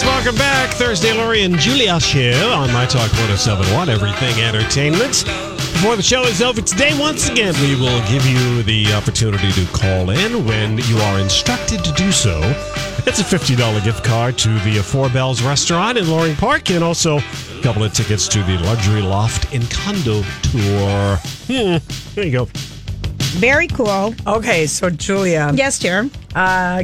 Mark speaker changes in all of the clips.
Speaker 1: Joining us. Welcome back. Thursday, Lori and Julia show on My Talk 1071, Everything Entertainment. Before the show is over today, once again, we will give you the opportunity to call in when you are instructed to do so. It's a $50 gift card to the Four Bells restaurant in Loring Park and also a couple of tickets to the Luxury Loft and Condo Tour. Hmm, there you go.
Speaker 2: Very cool.
Speaker 3: Okay, so Julia,
Speaker 2: Yes, dear.
Speaker 3: uh,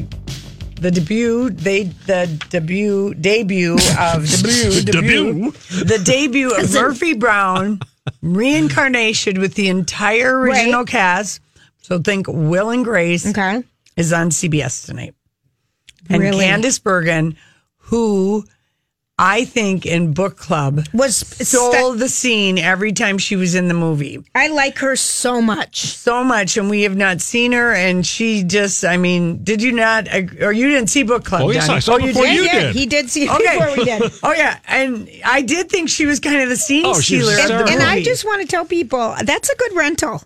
Speaker 3: the debut, they the debut debut of debut
Speaker 1: Debut?
Speaker 3: the debut of Murphy Brown reincarnation with the entire original
Speaker 2: Right.
Speaker 3: cast. So think Will and Grace
Speaker 2: Okay.
Speaker 3: is on CBS tonight, and
Speaker 2: Really?
Speaker 3: Candice Bergen, who I think in book club
Speaker 2: Was
Speaker 3: stole the scene every time she was in the movie.
Speaker 2: I like her so much.
Speaker 3: so much, and we have not seen her. And she just, I mean, did you not, or you didn't see Book Club?
Speaker 1: Oh, yes,
Speaker 3: Donnie?
Speaker 1: I saw oh, it before you
Speaker 2: yeah,
Speaker 1: did.
Speaker 2: he did see
Speaker 3: Okay.
Speaker 2: before we did.
Speaker 3: Oh yeah, and I did think she was kind of the scene
Speaker 1: Oh, she was
Speaker 3: stealer. of the
Speaker 1: hysterical.
Speaker 2: And I just want to tell people that's a good rental.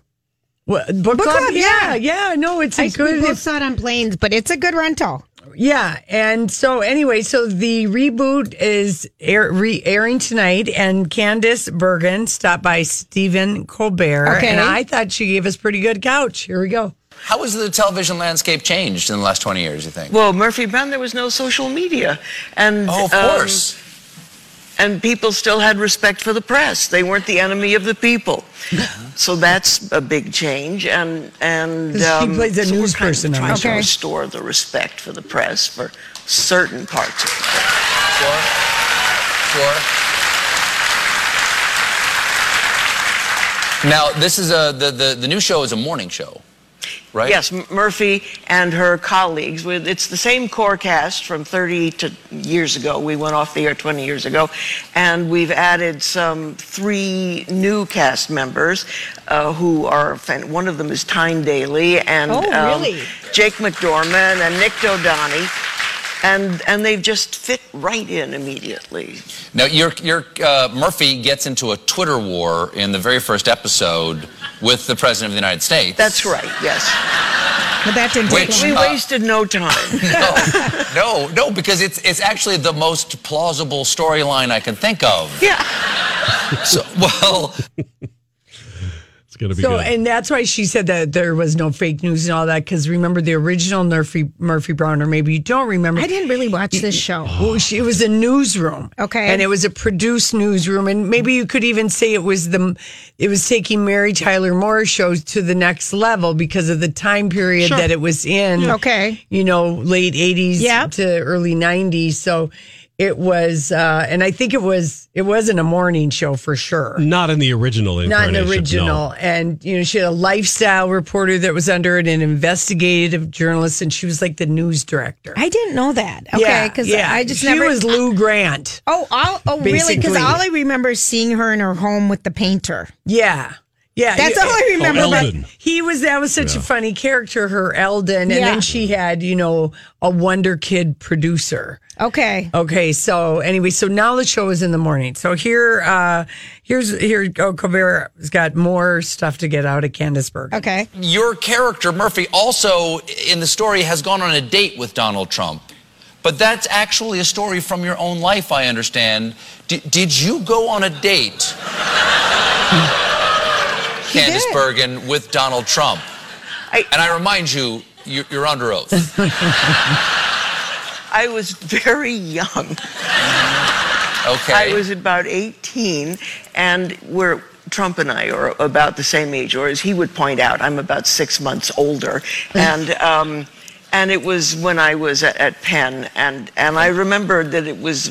Speaker 3: What, book,
Speaker 2: Book
Speaker 3: club,
Speaker 2: Club,
Speaker 3: yeah,
Speaker 2: yeah.
Speaker 3: yeah, no, it's a
Speaker 2: I we
Speaker 3: good,
Speaker 2: both saw it on planes, but it's a good rental.
Speaker 3: Yeah. And so anyway, so the reboot is air, re- airing tonight, and Candice Bergen stopped by Stephen Colbert,
Speaker 2: Okay.
Speaker 3: and I thought she gave us pretty good couch. Here we go.
Speaker 4: How has the television landscape changed in the last 20 years, you think?
Speaker 5: Well, Murphy Brown, there was no social media, and
Speaker 4: oh, of
Speaker 5: um,
Speaker 4: course.
Speaker 5: And people still had respect for the press. They weren't the enemy of the people. so that's a big change, and and
Speaker 3: 'Cause she
Speaker 5: um,
Speaker 3: plays a
Speaker 5: so
Speaker 3: news
Speaker 5: kind
Speaker 3: person on
Speaker 5: trying
Speaker 3: the
Speaker 5: to restore the respect for the press for certain parts of it.
Speaker 4: Sure. Sure. Now, this is a the, the, the new show is a morning show, right?
Speaker 5: Yes, Murphy and her colleagues. It's the same core cast from 30 to years ago. We went off the air 20 years ago, and we've added some three new cast members uh, who are. fan- One of them is Tyne Daly and um,
Speaker 2: Oh, really?
Speaker 5: Jake McDorman and Nick Dodani. And, and they've just fit right in immediately.
Speaker 4: Now, your your uh, Murphy gets into a Twitter war in the very first episode with the president of the United States.
Speaker 5: That's right, yes.
Speaker 2: But that didn't take
Speaker 4: Which,
Speaker 5: We
Speaker 2: long.
Speaker 4: uh,
Speaker 5: wasted no time.
Speaker 4: no, no, no, because it's it's actually the most plausible storyline I can think of.
Speaker 5: yeah.
Speaker 4: So, well,
Speaker 1: It's going to be
Speaker 3: So,
Speaker 1: good.
Speaker 3: and that's why she said that there was no fake news and all that. Because remember the original Murphy Murphy Brown, or maybe you don't remember.
Speaker 2: I didn't really watch this show.
Speaker 3: Well, she, it was a newsroom.
Speaker 2: Okay.
Speaker 3: And it was a produced newsroom. And maybe you could even say it was the, it was taking Mary Tyler Moore shows to the next level because of the time period that it was in.
Speaker 2: Okay.
Speaker 3: You know, late 80s
Speaker 2: Yep.
Speaker 3: to early 90s. So it was, uh, and I think it was, it wasn't a morning show for sure.
Speaker 1: Not in the original
Speaker 3: Not
Speaker 1: incarnation.
Speaker 3: an
Speaker 1: no.
Speaker 3: original. And, you know, she had a lifestyle reporter that was under it, an investigative journalist, and she was like the news director.
Speaker 2: I didn't know that. Okay, because I just
Speaker 3: she
Speaker 2: never.
Speaker 3: was Lou Grant.
Speaker 2: oh, all, oh, really? Because all I remember is seeing her in her home with the painter.
Speaker 3: Yeah. Yeah.
Speaker 2: That's
Speaker 3: you-
Speaker 2: all I remember.
Speaker 1: Oh,
Speaker 2: but
Speaker 1: Eldin.
Speaker 3: He was that was such a funny character, her Eldin, and
Speaker 2: Yeah.
Speaker 3: then she had you know a Wonder Kid producer.
Speaker 2: okay,
Speaker 3: Okay, so anyway, so now the show is in the morning. So here, uh here's here. Oh, Colbert's got more stuff to get out of Candiceburg.
Speaker 2: okay.
Speaker 4: your character Murphy also in the story has gone on a date with Donald Trump. But that's actually a story from your own life, I understand. D- did you go on a date, Candice
Speaker 2: did.
Speaker 4: Bergen, with Donald Trump?
Speaker 5: I-
Speaker 4: and I remind you, you- you're under oath.
Speaker 5: I was very young.
Speaker 4: Okay.
Speaker 5: I was about 18, and we're Trump and I are about the same age, or as he would point out, I'm about six months older, and. Um, and it was when I was at, at Penn, and, and I remembered that it was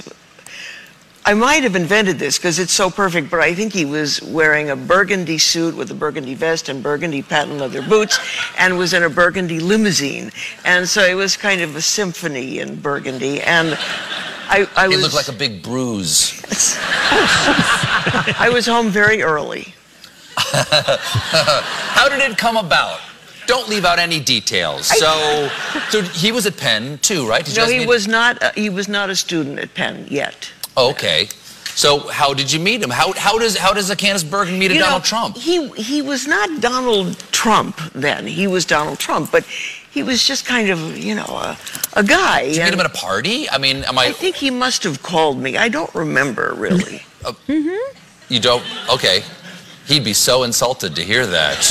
Speaker 5: I might have invented this because it's so perfect, but I think he was wearing a burgundy suit with a burgundy vest and burgundy patent leather boots and was in a burgundy limousine. And so it was kind of a symphony in burgundy. And I, I
Speaker 4: It looked like a big bruise.
Speaker 5: I was home very early.
Speaker 4: How did it come about? Don't leave out any details. So, so he was at Penn too, right? Did
Speaker 5: No, he was not. He was not a student at Penn yet.
Speaker 4: Okay. So how did you meet him? How, how does how does a Candice Bergen meet a
Speaker 5: You know,
Speaker 4: Donald Trump?
Speaker 5: He he was not Donald Trump then. He was Donald Trump, but he was just kind of you know a, a guy.
Speaker 4: Did you meet him at a party? I mean, am I?
Speaker 5: I think he must have called me. I don't remember really. Mm-hmm.
Speaker 4: You don't? Okay. He'd be so insulted to hear that.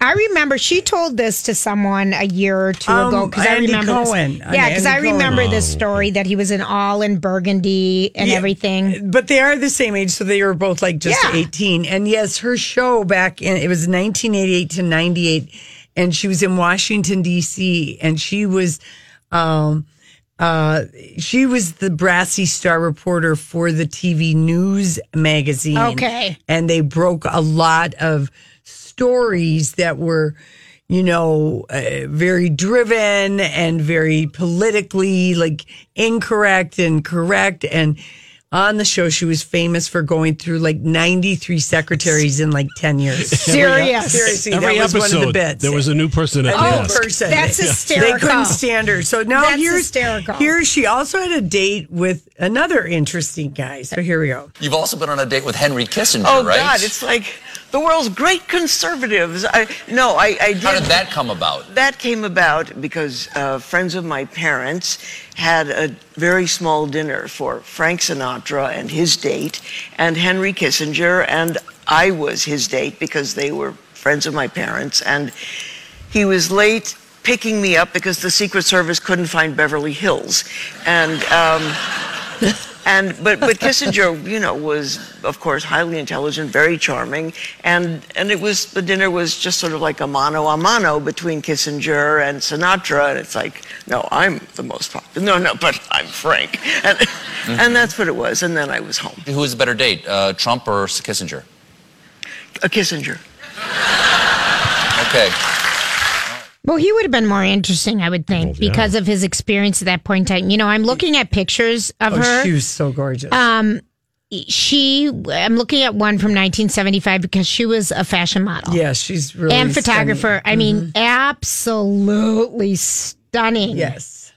Speaker 2: I remember she told this to someone a year or two
Speaker 3: Um,
Speaker 2: ago because I
Speaker 3: Andy
Speaker 2: remember. this-
Speaker 3: Cohen.
Speaker 2: Yeah, because I
Speaker 3: Andy Cohen.
Speaker 2: remember this story that he was in all in burgundy and
Speaker 3: Yeah.
Speaker 2: everything.
Speaker 3: But they are the same age, so they were both like just
Speaker 2: Yeah.
Speaker 3: 18. And yes, her show back in it was 1988 to 98, and she was in Washington D.C. and she was, um, uh, she was the brassy star reporter for the TV news magazine.
Speaker 2: Okay.
Speaker 3: and they broke a lot of stories that were you know uh, very driven and very politically like incorrect and correct and on the show she was famous for going through like 93 secretaries in like 10 years
Speaker 2: Serious.
Speaker 3: seriously
Speaker 1: Every
Speaker 3: that was
Speaker 1: episode,
Speaker 3: one of the bits
Speaker 1: there was a new person at
Speaker 3: a
Speaker 1: the
Speaker 3: new
Speaker 1: desk.
Speaker 3: person.
Speaker 2: That's hysterical.
Speaker 3: They couldn't stand her. So now
Speaker 2: That's
Speaker 3: here's
Speaker 2: hysterical.
Speaker 3: Here she also had a date with another interesting guy. So here we go.
Speaker 4: You've also been on a date with Henry Kissinger,
Speaker 5: Oh
Speaker 4: right?
Speaker 5: God, it's like the world's great conservatives. I no, I, I did.
Speaker 4: How did that come about?
Speaker 5: That came about because uh, friends of my parents had a very small dinner for Frank Sinatra and his date, and Henry Kissinger, and I was his date because they were friends of my parents, and he was late picking me up because the Secret Service couldn't find Beverly Hills, and. Um, and but but Kissinger, you know, was of course highly intelligent, very charming, and and it was the dinner was just sort of like a mano a mano between Kissinger and Sinatra, and it's like, no, I'm the most popular. No, no, but I'm Frank, and and that's what it was. And then I was home.
Speaker 4: Who was a better date, uh, Trump or Kissinger?
Speaker 5: A Kissinger.
Speaker 4: Okay.
Speaker 2: Well, he would have been more interesting, I would think,
Speaker 1: Well, yeah.
Speaker 2: because of his experience at that point in time. You know, I'm looking at pictures of
Speaker 3: Oh,
Speaker 2: her.
Speaker 3: she was so gorgeous.
Speaker 2: Um, she, I'm looking at one from 1975 because she was a fashion model
Speaker 3: yeah, she's really
Speaker 2: and photographer.
Speaker 3: stunning. Mm-hmm.
Speaker 2: I mean, absolutely stunning.
Speaker 3: Yes,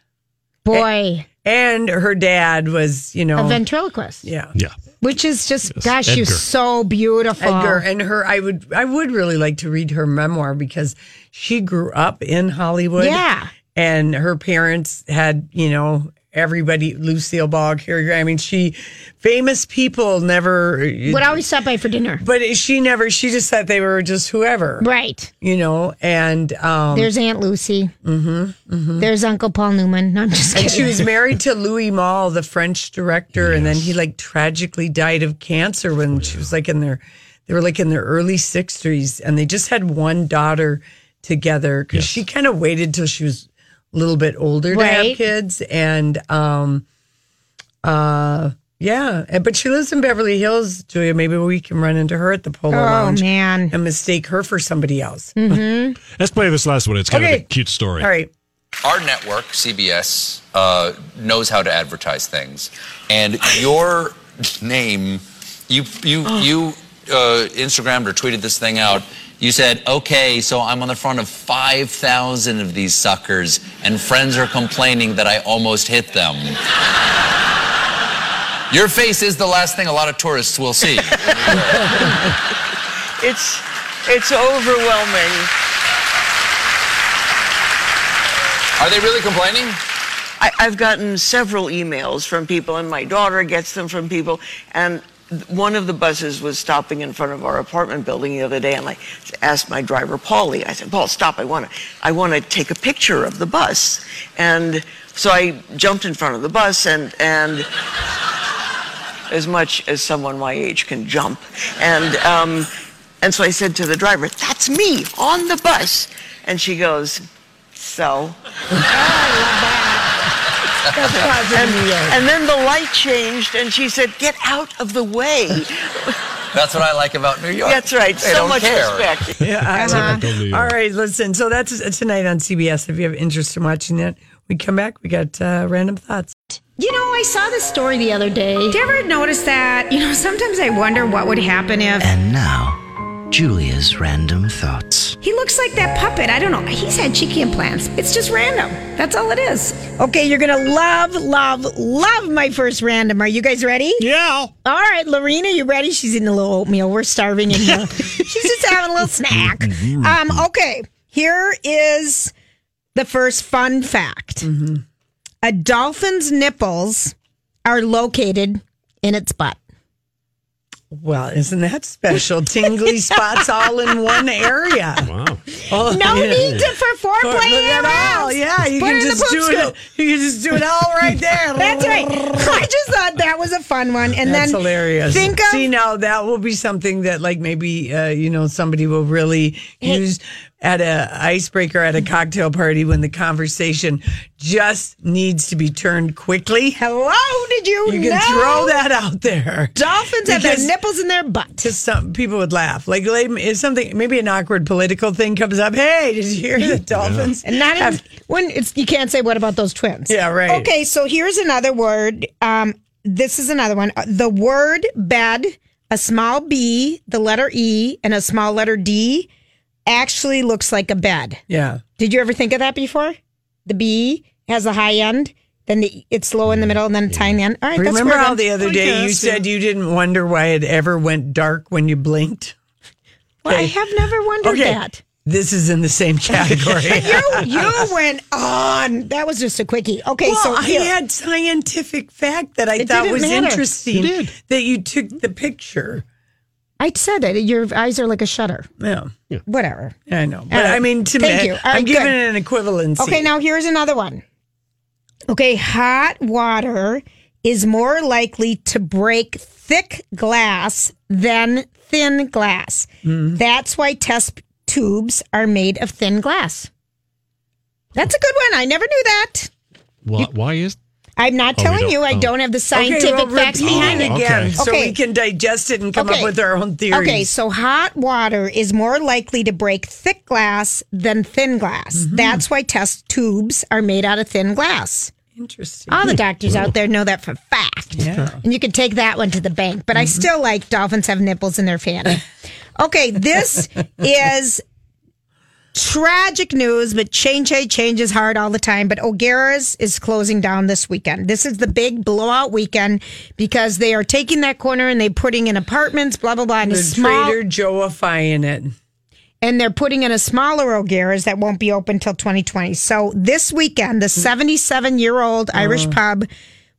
Speaker 2: Boy,
Speaker 3: and her dad was, you know,
Speaker 2: a ventriloquist.
Speaker 3: yeah.
Speaker 1: Yeah.
Speaker 2: Which is just,
Speaker 1: Yes,
Speaker 2: gosh,
Speaker 1: Edgar.
Speaker 2: she's so beautiful.
Speaker 3: Edgar and her I would I would really like to read her memoir because she grew up in Hollywood.
Speaker 2: Yeah.
Speaker 3: And her parents had, you know, everybody Lucille Ball, Cary Grant. I mean, she famous people never
Speaker 2: Would always stop by for dinner.
Speaker 3: but she never she just thought they were just whoever.
Speaker 2: Right.
Speaker 3: You know, and um
Speaker 2: There's Aunt Lucy. Mm-hmm, There's Uncle Paul Newman. No, I'm just kidding.
Speaker 3: and she was married to Louis Malle, the French director, and then he like tragically died of cancer when she was like in their they were like in their early 60s and they just had one daughter together cuz she kind of waited till she was a little bit older to have kids and um uh yeah, but she lives in Beverly Hills, Julia. Maybe we can run into her at the Polo
Speaker 2: Oh,
Speaker 3: Lounge
Speaker 2: man.
Speaker 3: and mistake her for somebody else.
Speaker 1: Let's play this last one. It's kind of a cute story.
Speaker 3: All right.
Speaker 4: Our network, CBS, uh, knows how to advertise things, and your name, you you you uh, Instagrammed or tweeted this thing out. You said, "Okay, so I'm on the front of five thousand of these suckers, and friends are complaining that I almost hit them." Your face is the last thing a lot of tourists will see.
Speaker 5: It's it's overwhelming.
Speaker 4: Are they really complaining?
Speaker 5: I, I've gotten several emails from people, and my daughter gets them from people, and one of the buses was stopping in front of our apartment building the other day, and I asked my driver, Paulie, I said, Paul, stop, I want to, I want to take a picture of the bus. And so I jumped in front of the bus, and, and as much as someone my age can jump. And, um, and so I said to the driver, That's me on the bus. And she goes, So? And, and then the light changed, and she said, Get out of the way.
Speaker 4: That's what I like about New York.
Speaker 5: That's right.
Speaker 4: They
Speaker 5: so much
Speaker 4: care.
Speaker 5: respect.
Speaker 3: Yeah, I
Speaker 1: Uh-huh.
Speaker 3: know.
Speaker 1: Typical New
Speaker 3: All
Speaker 1: York.
Speaker 3: right, listen. So that's uh, tonight on CBS. If you have interest in watching that, we come back. We got uh, random thoughts.
Speaker 2: You know, I saw this story the other day. Did you ever notice that? You know, sometimes I wonder what would happen if
Speaker 6: And now, Julia's random thoughts.
Speaker 2: he looks like that puppet. I don't know. He's had cheeky implants. It's just random. That's all it is. Okay, you're gonna love, love, love my first random. Are you guys ready?
Speaker 1: Yeah.
Speaker 2: All right, Lorena, you ready? She's eating a little oatmeal. We're starving in here. She's just having a little snack. Um, okay, here is the first fun fact. A dolphin's nipples are located in its butt.
Speaker 3: Well, isn't that special? Tingly spots all in one area.
Speaker 1: Wow.
Speaker 3: Oh,
Speaker 2: No
Speaker 3: yeah.
Speaker 2: need to for foreplay
Speaker 3: at all.
Speaker 2: around.
Speaker 3: Yeah, you
Speaker 2: Put
Speaker 3: can
Speaker 2: it in the
Speaker 3: just do
Speaker 2: scoop.
Speaker 3: it. You can just do it all right there.
Speaker 2: That's right. I just thought that was a fun one. And
Speaker 3: That's
Speaker 2: then
Speaker 3: hilarious.
Speaker 2: Think of
Speaker 3: See now that will be something that like maybe uh, you know somebody will really use at a icebreaker at a cocktail party when the conversation just needs to be turned quickly.
Speaker 2: hello. Did you?
Speaker 3: You can
Speaker 2: know?
Speaker 3: throw that out there.
Speaker 2: Dolphins have their nipples in their butt.
Speaker 3: to some people would laugh. Like like, if something, maybe an awkward political thing comes up. Hey, did you hear the dolphins?
Speaker 2: And not
Speaker 3: have-
Speaker 2: even, when it's you can't say what about those twins?
Speaker 3: Yeah, right.
Speaker 2: Okay, so here's another word. Um, this is another one. Uh, The word bed, a small b, the letter e, and a small letter d, actually looks like a bed.
Speaker 3: yeah.
Speaker 2: Did you ever think of that before? The b has a high end, then the it's low in the middle, and then a tiny end. All right, that's
Speaker 3: Remember
Speaker 2: where
Speaker 3: how
Speaker 2: the-
Speaker 3: the other day you said you didn't wonder why it ever went dark when you blinked?
Speaker 2: Well, I have never wondered
Speaker 3: Okay.
Speaker 2: that.
Speaker 3: This is in the same category.
Speaker 2: You you went on. That was just a quickie. Okay,
Speaker 3: well,
Speaker 2: so
Speaker 3: I
Speaker 2: here.
Speaker 3: had scientific fact that I
Speaker 2: It
Speaker 3: thought was
Speaker 2: matter.
Speaker 3: interesting.
Speaker 1: You did.
Speaker 3: That you took the picture.
Speaker 2: I said it. Your eyes are like a shutter.
Speaker 3: Yeah,
Speaker 2: Whatever.
Speaker 3: I know. But
Speaker 2: right.
Speaker 3: I mean, to
Speaker 2: Thank
Speaker 3: me,
Speaker 2: you. All
Speaker 3: I'm
Speaker 2: right,
Speaker 3: giving
Speaker 2: good.
Speaker 3: it an equivalency.
Speaker 2: Okay, now here's another one. Okay, hot water is more likely to break thick glass than thin glass.
Speaker 3: Hmm.
Speaker 2: That's why test tubes are made of thin glass. That's a good one. I never knew that.
Speaker 1: Why, why is
Speaker 2: I'm not
Speaker 1: Oh,
Speaker 2: telling you. I
Speaker 1: oh.
Speaker 2: don't have the
Speaker 3: Okay,
Speaker 2: scientific
Speaker 3: well,
Speaker 2: facts
Speaker 3: repeat
Speaker 2: behind
Speaker 3: it
Speaker 2: it.
Speaker 3: again
Speaker 1: Okay.
Speaker 3: so
Speaker 2: Okay.
Speaker 3: we can digest it and come up with our own theories.
Speaker 2: Okay, so hot water is more likely to break thick glass than thin glass.
Speaker 3: Mm-hmm.
Speaker 2: That's why test tubes are made out of thin glass.
Speaker 3: Interesting.
Speaker 2: All the doctors out there know that for fact.
Speaker 3: Yeah.
Speaker 2: And you can take that one to the bank. But I still like dolphins have nipples in their fanny. Okay, this is tragic news, but change change is hard all the time. But O'Gara's is closing down this weekend. This is the big blowout weekend because they are taking that corner and they're putting in apartments, blah blah blah, and
Speaker 3: the
Speaker 2: small
Speaker 3: Trader Joeifying it.
Speaker 2: and they're putting in a smaller O'Gara's that won't be open till 2020. So this weekend, the 77 year old Irish pub,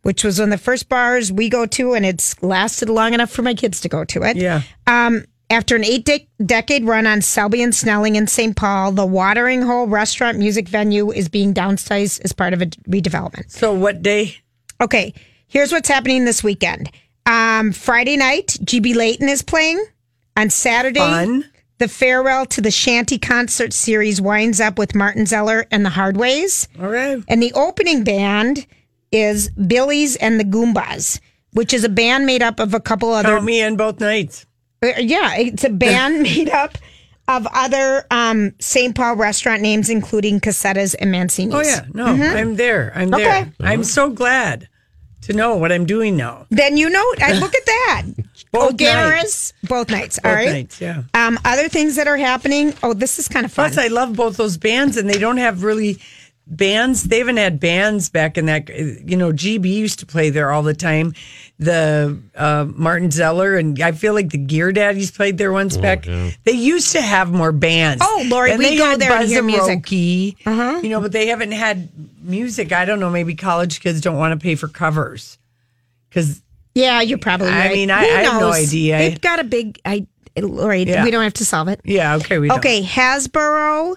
Speaker 2: which was one of the first bars we go to, and it's lasted long enough for my kids to go to it.
Speaker 3: Yeah.
Speaker 2: Um, after an eight de- decade run on Selby and Snelling in St. Paul, the Watering Hole restaurant music venue is being downsized as part of a redevelopment.
Speaker 3: So what day?
Speaker 2: Okay, here's what's happening this weekend. Um, Friday night, GB Leighton is playing. On Saturday,
Speaker 3: Fun.
Speaker 2: the farewell to the Shanty concert series winds up with Martin Zellar and the Hardways.
Speaker 3: All right.
Speaker 2: And the opening band is Billy's and the Goombas, which is a band made up of a couple other.
Speaker 3: Count me in both nights.
Speaker 2: Uh, yeah, it's a band made up of other um, St. Paul restaurant names, including Cossetta's and Mancini's.
Speaker 3: Oh yeah, no, I'm there. I'm there.
Speaker 2: Mm-hmm. Okay.
Speaker 3: I'm so glad to know what I'm doing now.
Speaker 2: Then you know, I look at that.
Speaker 3: Both
Speaker 2: O'Gara's, both nights. all
Speaker 3: Both
Speaker 2: right.
Speaker 3: nights, yeah.
Speaker 2: Um, other things that are happening. Oh, this is kind of fun.
Speaker 3: Plus, I love both those bands, and they don't have really bands. They haven't had bands back in that. You know, GB used to play there all the time. The uh, Martin Zellar and I feel like the Gear Daddies played there once back. They used to have more bands.
Speaker 2: Oh, Lori, we go
Speaker 3: had
Speaker 2: there and hear music.
Speaker 3: Buzz uh You know, but they haven't had music. I don't know. Maybe college kids don't want to pay for covers because
Speaker 2: Yeah, you're probably
Speaker 3: I
Speaker 2: right.
Speaker 3: mean, I-
Speaker 2: Who
Speaker 3: I have no idea.
Speaker 2: They've got a big. I, Lori,
Speaker 3: Yeah.
Speaker 2: we don't have to solve it.
Speaker 3: Yeah, okay, we don't.
Speaker 2: Okay, Hasbro,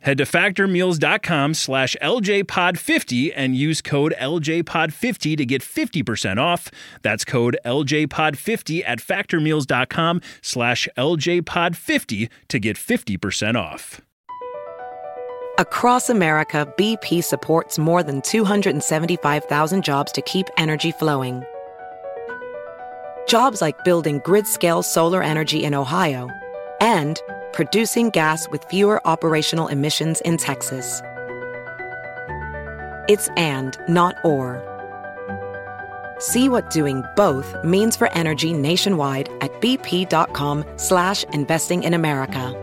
Speaker 7: Head to factormeals.com slash LJPod50 and use code LJPod50 to get 50% off. That's code LJPod50 at factormeals.com slash LJPod50 to get 50% off.
Speaker 8: Across America, BP supports more than 275,000 jobs to keep energy flowing. Jobs like building grid scale solar energy in Ohio and producing gas with fewer operational emissions in Texas. It's and, not or. See what doing both means for energy nationwide at bp.com slash investing in America.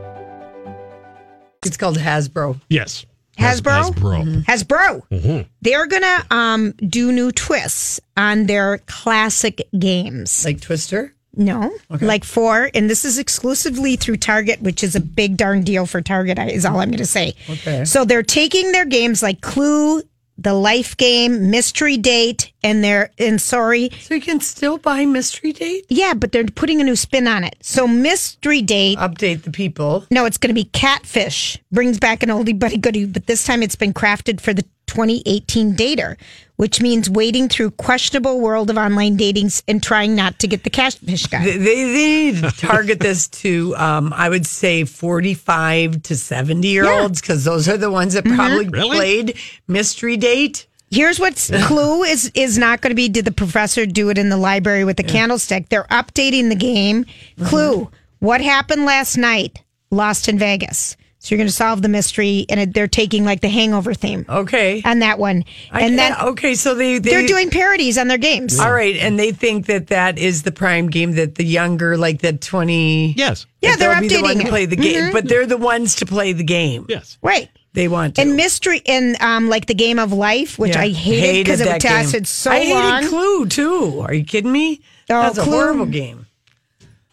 Speaker 3: It's called Hasbro.
Speaker 1: Yes.
Speaker 2: Hasbro?
Speaker 1: Hasbro.
Speaker 2: Hasbro. They're gonna um, do new twists on their classic games.
Speaker 3: Like Twister?
Speaker 2: No, like four, and this is exclusively through Target, which is a big darn deal for Target. Is all I'm going to say.
Speaker 3: Okay.
Speaker 2: So they're taking their games like Clue, the Life Game, Mystery Date, and they're and sorry,
Speaker 3: So you can still buy Mystery Date?
Speaker 2: yeah, but they're putting a new spin on it. So Mystery Date.
Speaker 3: Update the people.
Speaker 2: No, it's going to be Catfish. Brings back an oldie but a goodie, but this time it's been crafted for the 2018 dater, which means wading through questionable world of online datings and trying not to get the catfish guy.
Speaker 3: They, they need to target this to, um, I would say, 45 to 70 year olds, because those are the ones that probably
Speaker 1: Really?
Speaker 3: played Mystery Date.
Speaker 2: Here's what's clue is is not going to be. Did the professor do it in the library with the candlestick? They're updating the game. Clue: What happened last night? Lost in Vegas. So you're going to solve the mystery, and it, they're taking like the Hangover theme
Speaker 3: Okay.
Speaker 2: on that one,
Speaker 3: I-
Speaker 2: and then
Speaker 3: okay, so they, they
Speaker 2: they're doing parodies on their games.
Speaker 3: All right, and they think that that is the prime game that the younger, like the twenty,
Speaker 1: Yes.
Speaker 2: Yeah, they're
Speaker 3: they'll the one
Speaker 2: updating
Speaker 3: to
Speaker 2: it.
Speaker 3: play the game, but they're the ones to play the game.
Speaker 1: Yes.
Speaker 2: Right.
Speaker 3: They want to.
Speaker 2: And mystery and um like the game of life, which
Speaker 3: Yeah.
Speaker 2: I hated because it
Speaker 3: that game.
Speaker 2: lasted so
Speaker 3: I
Speaker 2: long.
Speaker 3: hated Clue too. Are you kidding me?
Speaker 2: Oh,
Speaker 3: That's a horrible game.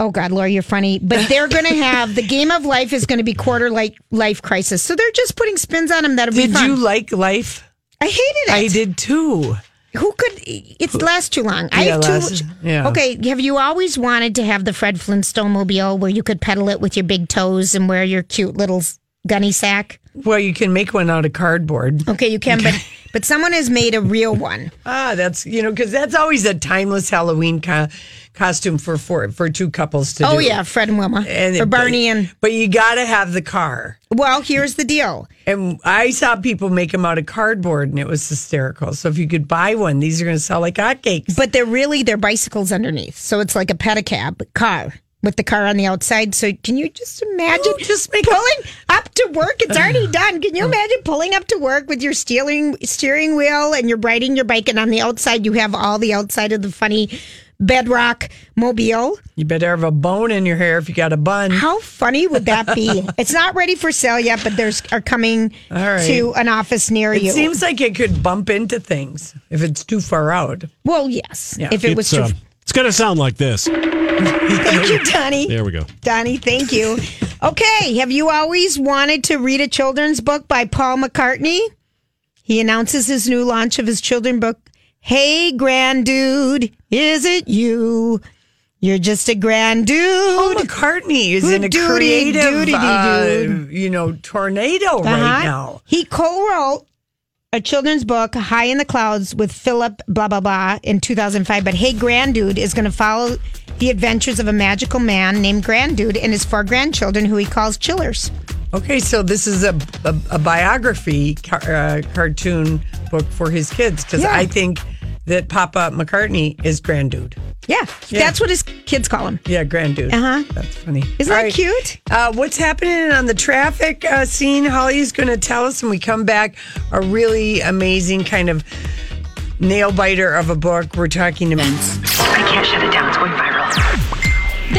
Speaker 2: Oh God, Laura, you're funny. But they're going to have the game of life is going to be quarter like life crisis. So they're just putting spins on them that'll be
Speaker 3: Did
Speaker 2: fun.
Speaker 3: you like Life?
Speaker 2: I hated it.
Speaker 3: I did too.
Speaker 2: Who could? It lasts too long. I
Speaker 3: Yeah,
Speaker 2: have too
Speaker 3: lasts- yeah.
Speaker 2: Okay, have you always wanted to have the Fred Flintstone mobile where you could pedal it with your big toes and wear your cute little gunny sack?
Speaker 3: Well, you can make one out of cardboard.
Speaker 2: Okay, you can, but but someone has made a real one.
Speaker 3: Ah, that's you know because that's always a timeless Halloween co- costume for for for two couples to
Speaker 2: Oh
Speaker 3: do.
Speaker 2: yeah, Fred and Wilma,
Speaker 3: And
Speaker 2: for Barney
Speaker 3: but,
Speaker 2: and.
Speaker 3: But you got to have the car.
Speaker 2: Well, here's the deal.
Speaker 3: And I saw people make them out of cardboard, and it was hysterical. So if you could buy one, these are going to sell like hotcakes.
Speaker 2: But they're really they're bicycles underneath, so it's like a pedicab car with the car on the outside. So can you just imagine
Speaker 3: Oh, just make-
Speaker 2: pulling up to work? It's already done. Can you imagine pulling up to work with your steering steering wheel and you're riding your bike, and on the outside you have all the outside of the funny bedrock mobile?
Speaker 3: you better have a bone in your hair if you got a bun.
Speaker 2: How funny would that be? it's not ready for sale yet, but there's are coming
Speaker 3: All right.
Speaker 2: to an office near
Speaker 3: It
Speaker 2: you.
Speaker 3: It seems like it could bump into things if it's too far out.
Speaker 2: well, yes.
Speaker 3: Yeah.
Speaker 2: if it was
Speaker 1: too
Speaker 2: true.
Speaker 1: It's going to sound like this.
Speaker 2: Thank you, Donnie.
Speaker 1: There we go.
Speaker 2: Donnie, thank you. Okay, have you always wanted to read a children's book by Paul McCartney? He announces his new launch of his children's book. Hey, grand dude, is it you? You're just a grand dude.
Speaker 3: Oh, McCartney is in a
Speaker 2: Doody,
Speaker 3: creative,
Speaker 2: doody,
Speaker 3: uh,
Speaker 2: dude.
Speaker 3: you know, tornado right
Speaker 2: Uh-huh.
Speaker 3: now.
Speaker 2: He co-wrote a children's book, High in the Clouds, with Philip blah blah blah in 2005. But Hey Grandude is going to follow the adventures of a magical man named Grandude and his four grandchildren, who he calls Chillers.
Speaker 3: Okay, so this is a, a, a biography car, uh, cartoon book for his kids because
Speaker 2: Yeah.
Speaker 3: I think that Papa McCartney is grand dude.
Speaker 2: Yeah, that's what his kids call him.
Speaker 3: Yeah, grand dude.
Speaker 2: Uh-huh.
Speaker 3: That's funny.
Speaker 2: Isn't
Speaker 3: All
Speaker 2: that
Speaker 3: right.
Speaker 2: cute?
Speaker 3: Uh, what's happening on the traffic uh, scene? Holly's going to tell us when we come back. A really amazing kind of nail biter of a book. We're talking to
Speaker 9: I can't shut it down. It's going viral.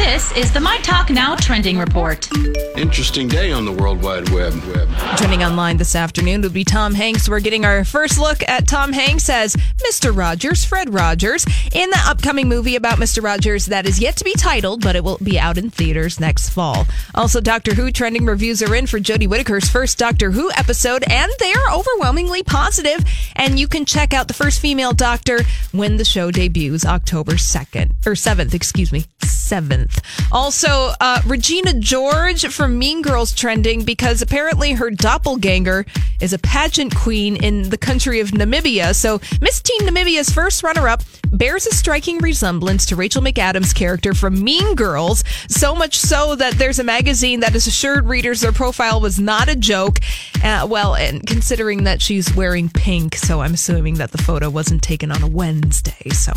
Speaker 10: This is the My Talk Now trending report.
Speaker 11: Interesting day on the World Wide Web. Web.
Speaker 12: Trending online this afternoon would be Tom Hanks. We're getting our first look at Tom Hanks as Mr. Rogers, Fred Rogers, in the upcoming movie about Mr. Rogers that is yet to be titled, but it will be out in theaters next fall. Also, Doctor Who trending reviews are in for Jodie Whittaker's first Doctor Who episode, and they are overwhelmingly positive. And you can check out the first female Doctor when the show debuts October 2nd, or 7th, excuse me, 7th. Also, uh, Regina George from Mean Girls trending because apparently her doppelganger is a pageant queen in the country of Namibia. So, Miss Teen Namibia's first runner up bears a striking resemblance to Rachel McAdams' character from Mean Girls. So much so that there's a magazine that has assured readers their profile was not a joke. Uh, well, and considering that she's wearing pink, so I'm assuming that the photo wasn't taken on a Wednesday. So,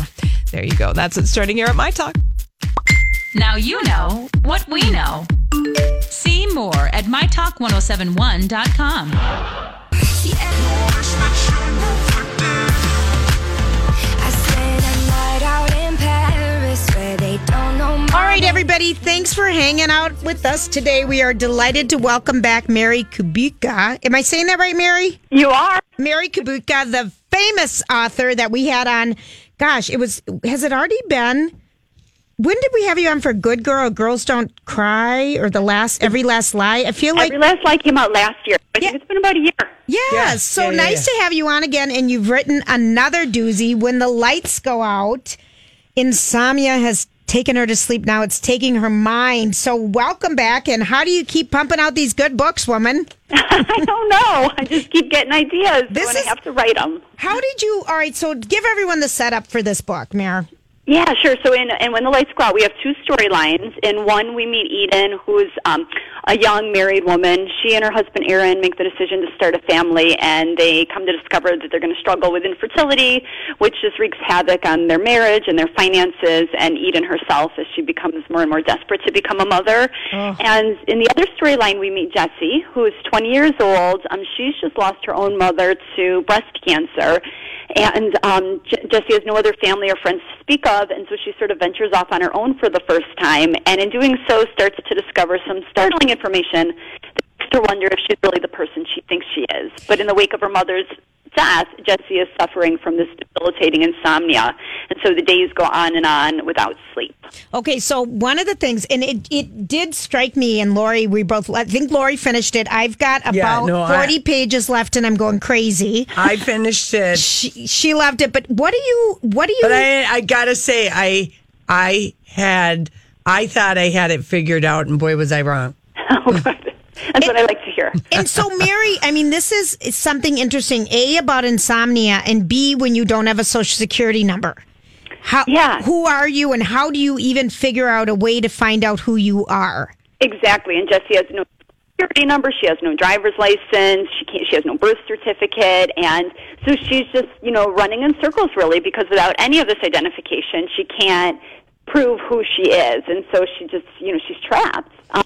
Speaker 12: there you go. That's it. Starting here at My Talk.
Speaker 10: Now you know what we know. See more at mytalk1071.com.
Speaker 2: All right, everybody, thanks for hanging out with us today. We are delighted to welcome back Mary Kubica. Am I saying that right, Mary?
Speaker 13: You are.
Speaker 2: Mary Kubica, the famous author that we had on. Gosh, it was, has it already been? When did we have you on for Good Girl, Girls Don't Cry, or the last, Every Last Lie? I feel like.
Speaker 13: Every Last Lie came out last year. I think it's been about a year.
Speaker 2: Yes.
Speaker 13: Yeah.
Speaker 2: So
Speaker 13: Yeah, yeah,
Speaker 2: nice to have you on again. And you've written another doozy. When the lights go out, insomnia has taken her to sleep. Now it's taking her mind. So welcome back. And how do you keep pumping out these good books, woman?
Speaker 13: I don't know. I just keep getting ideas
Speaker 2: This
Speaker 13: when
Speaker 2: is-
Speaker 13: I have to write them.
Speaker 2: How did you? All right. So give everyone the setup for this book, Mayor.
Speaker 13: Yeah, sure. So in and when the lights go out, we have two storylines. In one, we meet Eden, who's um, a young married woman. She and her husband Aaron make the decision to start a family, and they come to discover that they're going to struggle with infertility, which just wreaks havoc on their marriage and their finances. And Eden herself, as she becomes more and more desperate to become a mother. And in the other storyline, we meet Jessie, who is 20 years old. Um, she's just lost her own mother to breast cancer. And um, J- Jessie has no other family or friends to speak of, and so she sort of ventures off on her own for the first time, and in doing so, starts to discover some startling information that makes her wonder if she's really the person she thinks she is. But in the wake of her mother's death, Jessie is suffering from this debilitating insomnia, and so the days go on and on without sleep.
Speaker 2: Okay, so one of the things, and it, it did strike me and Lori, we both, I think Lori finished it. I've got about
Speaker 3: Yeah, no, I-
Speaker 2: 40 pages left and I'm going crazy.
Speaker 3: I finished it.
Speaker 2: She, she loved it, but what do you, what do you,
Speaker 3: But I, I gotta say, I, I had, I thought I had it figured out, and boy, was I wrong.
Speaker 13: That's what I like to hear.
Speaker 2: and so Mary, I mean, this is something interesting. A, about insomnia, and B, when you don't have a social security number. How,
Speaker 13: Yeah.
Speaker 2: Who are you and how do you even figure out a way to find out who you are?
Speaker 13: Exactly, and Jessie has no security number. She has no driver's license. She can't. She has no birth certificate, and so she's just you know running in circles really because without any of this identification, she can't prove who she is, and so she just you know she's trapped. Um,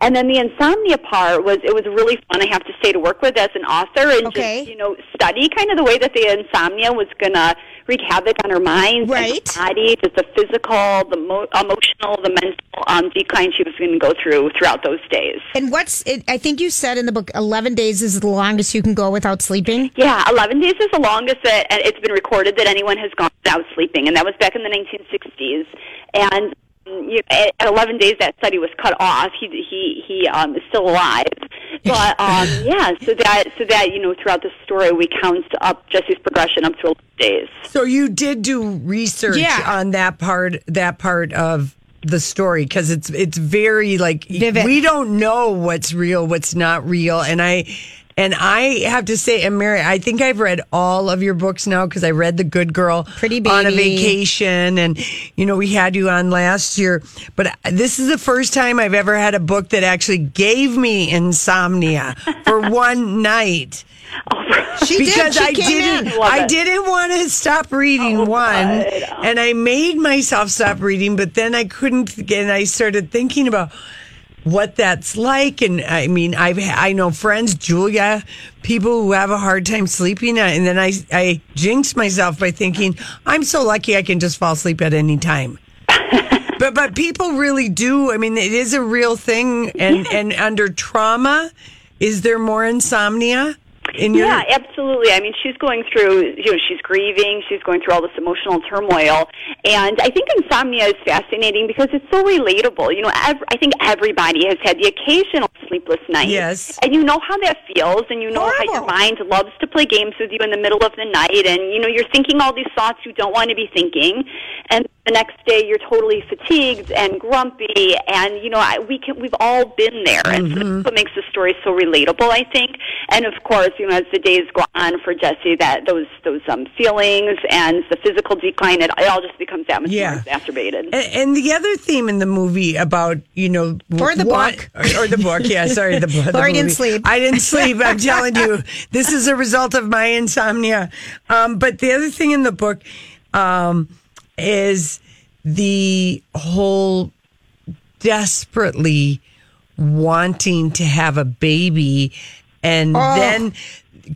Speaker 13: and then the insomnia part was it was really fun. I have to say to work with as an author and
Speaker 2: Okay.
Speaker 13: just you know study kind of the way that the insomnia was gonna wreak havoc on her mind,
Speaker 2: Right.
Speaker 13: and her body, just the physical, the mo- emotional, the mental um, decline she was going to go through throughout those days.
Speaker 2: And what's it? I think you said in the book, 11 days is the longest you can go without sleeping.
Speaker 13: Yeah, 11 days is the longest that it's been recorded that anyone has gone without sleeping, and that was back in the 1960s. And you at at 11 days, that study was cut off. He he he um, is still alive, but um, yeah. So that so that you know throughout the story, we count up Jesse's progression up to 11 days.
Speaker 3: So you did do research
Speaker 13: Yeah.
Speaker 3: on that part, that part of the story because it's it's very like
Speaker 2: Vivid.
Speaker 3: we don't know what's real, what's not real, and I And I have to say, and Mary, I think I've read all of your books now because I read The Good Girl
Speaker 2: Pretty Baby.
Speaker 3: on a vacation. And, you know, we had you on last year. But this is the first time I've ever had a book that actually gave me insomnia for one night.
Speaker 2: Oh, she did.
Speaker 3: because
Speaker 2: She
Speaker 3: I
Speaker 2: came
Speaker 3: didn't
Speaker 2: in.
Speaker 3: I didn't want to stop reading oh, one and I made myself stop reading but then I couldn't and I started thinking about what that's like. And I mean I've I know friends Julia people who have a hard time sleeping. Uh, and then I I jinxed myself by thinking I'm so lucky I can just fall asleep at any time. But but people really do. I mean it is a real thing. And and under trauma is there more insomnia in your
Speaker 13: yeah, absolutely. I mean, she's going through, you know, she's grieving, she's going through all this emotional turmoil. And I think insomnia is fascinating because it's so relatable. You know, ev- I think everybody has had the occasional sleepless night.
Speaker 3: Yes.
Speaker 13: And you know how that feels, and you know how your mind loves to play games with you in the middle of the night, and, you know, you're thinking all these thoughts you don't want to be thinking. And the next day you're totally fatigued and grumpy, and, you know, I, we can, we've all been there. And so that's what makes the story so relatable, I think. And of course, you know, as the days go on for Jesse, that those those um, feelings and the physical decline, it, it all just becomes that much
Speaker 3: Yeah.
Speaker 13: more exacerbated.
Speaker 3: And, and the other theme in the movie about you know
Speaker 2: Or the
Speaker 3: what-
Speaker 2: book.
Speaker 3: or, or the book, yeah, sorry, the, the
Speaker 2: Lori didn't sleep.
Speaker 3: I didn't sleep. I'm telling you, this is a result of my insomnia. Um, but the other thing in the book um, is the whole desperately wanting to have a baby, and
Speaker 2: Oh.
Speaker 3: then.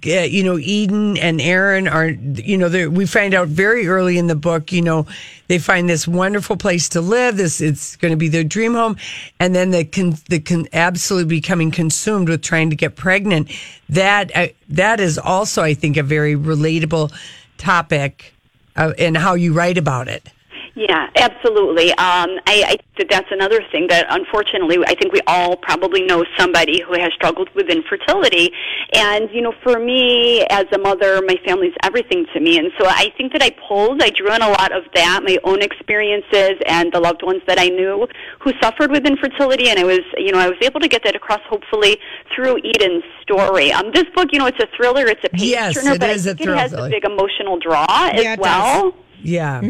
Speaker 3: Uh, you know, Eden and Aaron are, you know, we find out very early in the book, you know, they find this wonderful place to live. This, it's going to be their dream home. And then they can, they can absolutely becoming consumed with trying to get pregnant. That, uh, that is also, I think, a very relatable topic uh, and how you write about it.
Speaker 13: Yeah, absolutely. Um, I, I think that that's another thing that unfortunately I think we all probably know somebody who has struggled with infertility. And, you know, for me as a mother, my family's everything to me. And so I think that I pulled, I drew on a lot of that, my own experiences and the loved ones that I knew who suffered with infertility. And I was, you know, I was able to get that across hopefully through Eden's story. Um, this book, you know, it's a thriller, it's a page
Speaker 3: Yes,
Speaker 13: turner,
Speaker 3: it
Speaker 13: but
Speaker 3: is
Speaker 13: I
Speaker 3: a
Speaker 13: think it has
Speaker 3: thriller.
Speaker 13: a big emotional draw
Speaker 2: Yeah,
Speaker 13: as
Speaker 2: it
Speaker 13: well.
Speaker 3: Yeah.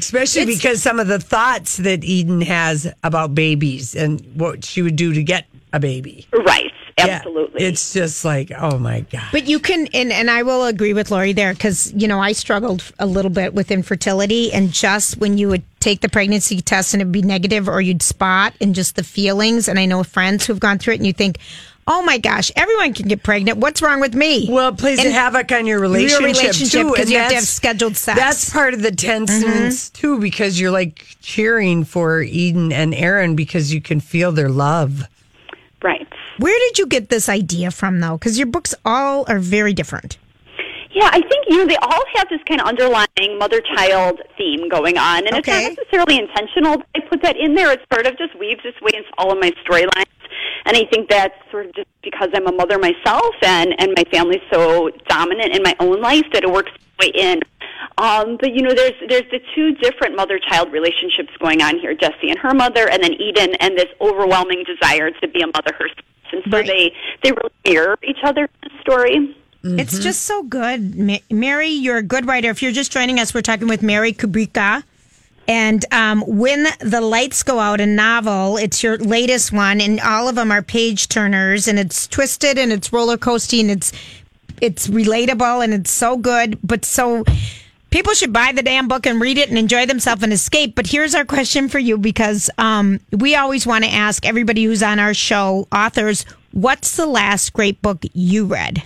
Speaker 3: Especially because some of the thoughts that Eden has about babies and what she would do to get a baby.
Speaker 13: Right,
Speaker 3: Yeah.
Speaker 13: absolutely.
Speaker 3: It's just like, oh my God.
Speaker 2: But you can, and, and I will agree with Lori there because, you know, I struggled a little bit with infertility. And just when you would take the pregnancy test and it'd be negative or you'd spot and just the feelings, and I know friends who've gone through it, and you think, oh my gosh, everyone can get pregnant. What's wrong with me?
Speaker 3: Well, it plays
Speaker 2: And
Speaker 3: havoc on your relationship,
Speaker 2: relationship
Speaker 3: too,
Speaker 2: because
Speaker 3: and
Speaker 2: you have to have scheduled sex. Mm-hmm.
Speaker 3: That's part of the tenseness too, because you're like cheering for Eden and Aaron because you can feel their love.
Speaker 13: Right.
Speaker 2: Where did you get this idea from, though? Because your books all are very different.
Speaker 13: Yeah, I think you know they all have this kind of underlying mother-child theme going on, and
Speaker 2: Okay.
Speaker 13: it's not necessarily intentional. I put that in there. It's sort of just weaves its way into all of my storylines, and I think that's sort of just because I'm a mother myself, and and my family's so dominant in my own life that it works its way in. Um, but you know, there's there's the two different mother-child relationships going on here: Jessie and her mother, and then Eden, and this overwhelming desire to be a mother herself. And so
Speaker 2: Right.
Speaker 13: they they really mirror each other in the story.
Speaker 2: It's just so good. Ma- Mary, you're a good writer. If you're just joining us, we're talking with Mary Kubica. And um, When the Lights Go Out, a novel, it's your latest one, and all of them are page turners, and it's twisted and it's roller coasting. It's it's relatable and it's so good, but so people should buy the damn book and read it and enjoy themselves and escape. But here's our question for you because um, we always want to ask everybody who's on our show, authors, what's the last great book you read?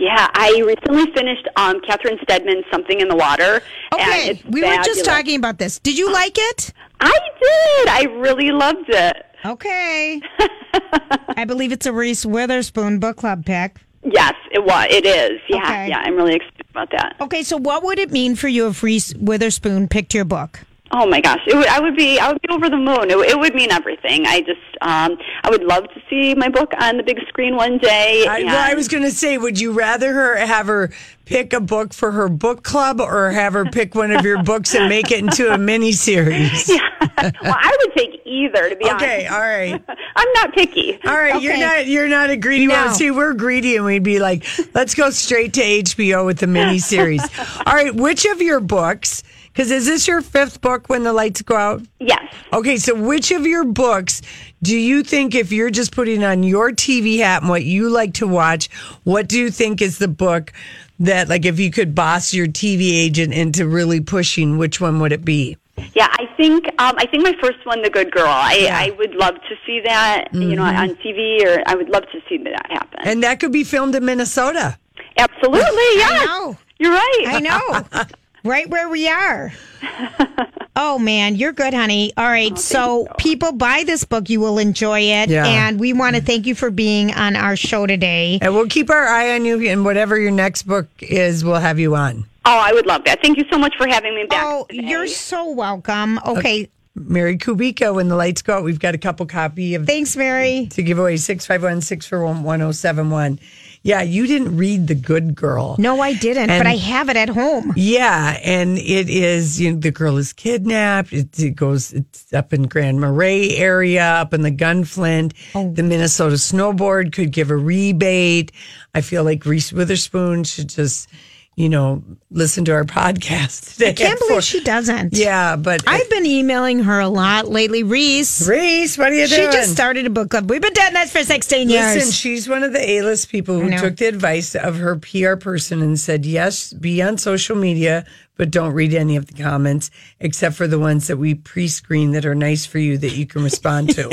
Speaker 13: Yeah, I recently finished um, Catherine Steadman's Something in the Water. and
Speaker 2: Okay, we were just talking about this. Did you like it?
Speaker 13: I did. I really loved it.
Speaker 2: Okay. I believe it's a Reese Witherspoon book club pick.
Speaker 13: Yes, it was. It is. Yeah,
Speaker 2: Okay.
Speaker 13: yeah. I'm really excited about that.
Speaker 2: Okay, so what would it mean for you if Reese Witherspoon picked your book?
Speaker 13: Oh my gosh, it would, I would be. I would be over the moon. It, it would mean everything. I just, um, I would love to see my book on the big screen one day.
Speaker 3: I, well, I was going to say, would you rather her have her pick a book for her book club or have her pick one of your books and make it into a mini series?
Speaker 13: well, I would take either to be honest.
Speaker 3: Okay, all right.
Speaker 13: I'm not picky.
Speaker 3: All right, you're not you're not a greedy
Speaker 13: No.
Speaker 3: one. See, we're greedy and we'd be like, let's go straight to HBO with the mini series. all right, which of your books because is this your fifth book when the lights go out?
Speaker 13: Yes.
Speaker 3: Okay, so which of your books do you think, if you're just putting on your TV hat and what you like to watch, what do you think is the book that, like, if you could boss your TV agent into really pushing, which one would it be?
Speaker 13: Yeah, I think um, I think my first one, The Good Girl. I, I would love to see that, you know,
Speaker 3: Mhm.
Speaker 13: on TV, or I would love to see that happen.
Speaker 3: And that could be filmed in Minnesota.
Speaker 13: Absolutely, yes.
Speaker 2: I know.
Speaker 13: You're right.
Speaker 2: I know. right where we are. Oh man, you're good, honey. All right, oh, so people buy this book, you will enjoy it,
Speaker 3: Yeah.
Speaker 2: and we want to thank you for being on our show today.
Speaker 3: And we'll keep our eye on you, and whatever your next book is, we'll have you on.
Speaker 13: Oh, I would love that. Thank you so much for having me back.
Speaker 2: Oh, you're so welcome. Uh, okay,
Speaker 3: Mary Kubica, when the lights go out, we've got a couple copy of
Speaker 2: Thanks, Mary.
Speaker 3: to give away 651 641 1071. Yeah, you didn't read The Good Girl.
Speaker 2: no, I didn't,
Speaker 3: And-
Speaker 2: but I have it at home.
Speaker 3: Yeah, and it is you know, the girl is kidnapped. It, it goes it's up in Grand Marais area, up in the Gunflint.
Speaker 2: Oh.
Speaker 3: The Minnesota snowboard could give a rebate. I feel like Reese Witherspoon should just, you know, listen to our podcast today.
Speaker 2: I can't believe she doesn't.
Speaker 3: Yeah, but
Speaker 2: I've been emailing her a lot lately. Reese.
Speaker 3: Reese, what are you think?
Speaker 2: she
Speaker 3: doing?
Speaker 2: just started a book club. We've been doing this for 16 years.
Speaker 3: Listen, she's one of the A-list people who took the advice of her PR person and said, "Yes, be on social media, but don't read any of the comments except for the ones that we pre-screen that are nice for you that you can respond to."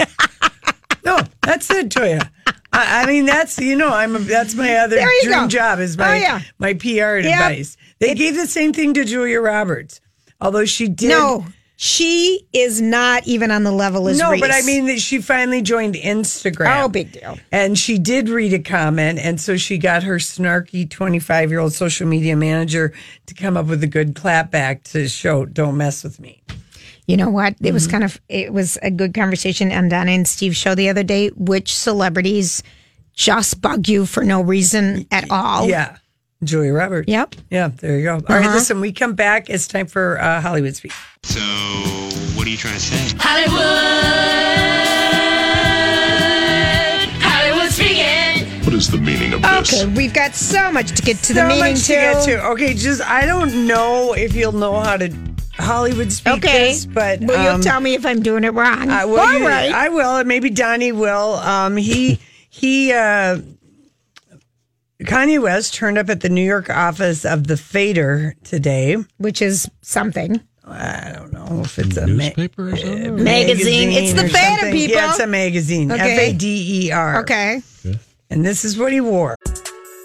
Speaker 3: no, that's it, Toya. I, I mean, that's you know, I'm a, that's my other dream
Speaker 2: go.
Speaker 3: job is oh, my
Speaker 2: Oh, yeah.
Speaker 3: my PR
Speaker 2: Yep.
Speaker 3: advice. They gave the same thing to Julia Roberts, although she did
Speaker 2: No, she is not even on the level as
Speaker 3: no,
Speaker 2: Reese.
Speaker 3: but I mean that she finally joined Instagram.
Speaker 2: Oh, big deal.
Speaker 3: And she did read a comment, and so she got her snarky twenty-five-year-old social media manager to come up with a good clapback to show "Don't mess with me."
Speaker 2: You know what? It
Speaker 3: Mm-hmm.
Speaker 2: was kind of it was a good conversation on Donna and Steve's show the other day. Which celebrities just bug you for no reason at all?
Speaker 3: Yeah, Julia Roberts.
Speaker 2: Yep.
Speaker 3: Yeah, there you go. All right,
Speaker 2: Uh-huh.
Speaker 3: listen, we come back. It's time for uh, Hollywood Speak.
Speaker 14: So, what are you trying to say?
Speaker 10: Hollywood. Hollywood speaking.
Speaker 11: What is the meaning of
Speaker 2: Okay, we've got so much to get to the
Speaker 3: so
Speaker 2: meeting
Speaker 3: much
Speaker 2: too.
Speaker 3: to get to. Okay, just I don't know if you'll know how to Hollywood speak
Speaker 2: Okay,
Speaker 3: this, but
Speaker 2: well,
Speaker 3: um,
Speaker 2: you'll tell me if I'm doing it wrong.
Speaker 3: I will.
Speaker 2: All
Speaker 3: you-
Speaker 2: right.
Speaker 3: I will, and maybe Donnie will. Um, he he. Uh, Kanye West turned up at the New York office of the Fader today,
Speaker 2: which is something.
Speaker 3: I don't know if it's a
Speaker 1: newspaper or something.
Speaker 2: Magazine. It's the Fader,
Speaker 3: something.
Speaker 2: people.
Speaker 3: Yeah, it's a magazine.
Speaker 2: Okay.
Speaker 3: F A D E R.
Speaker 2: Okay.
Speaker 3: And this is what he wore.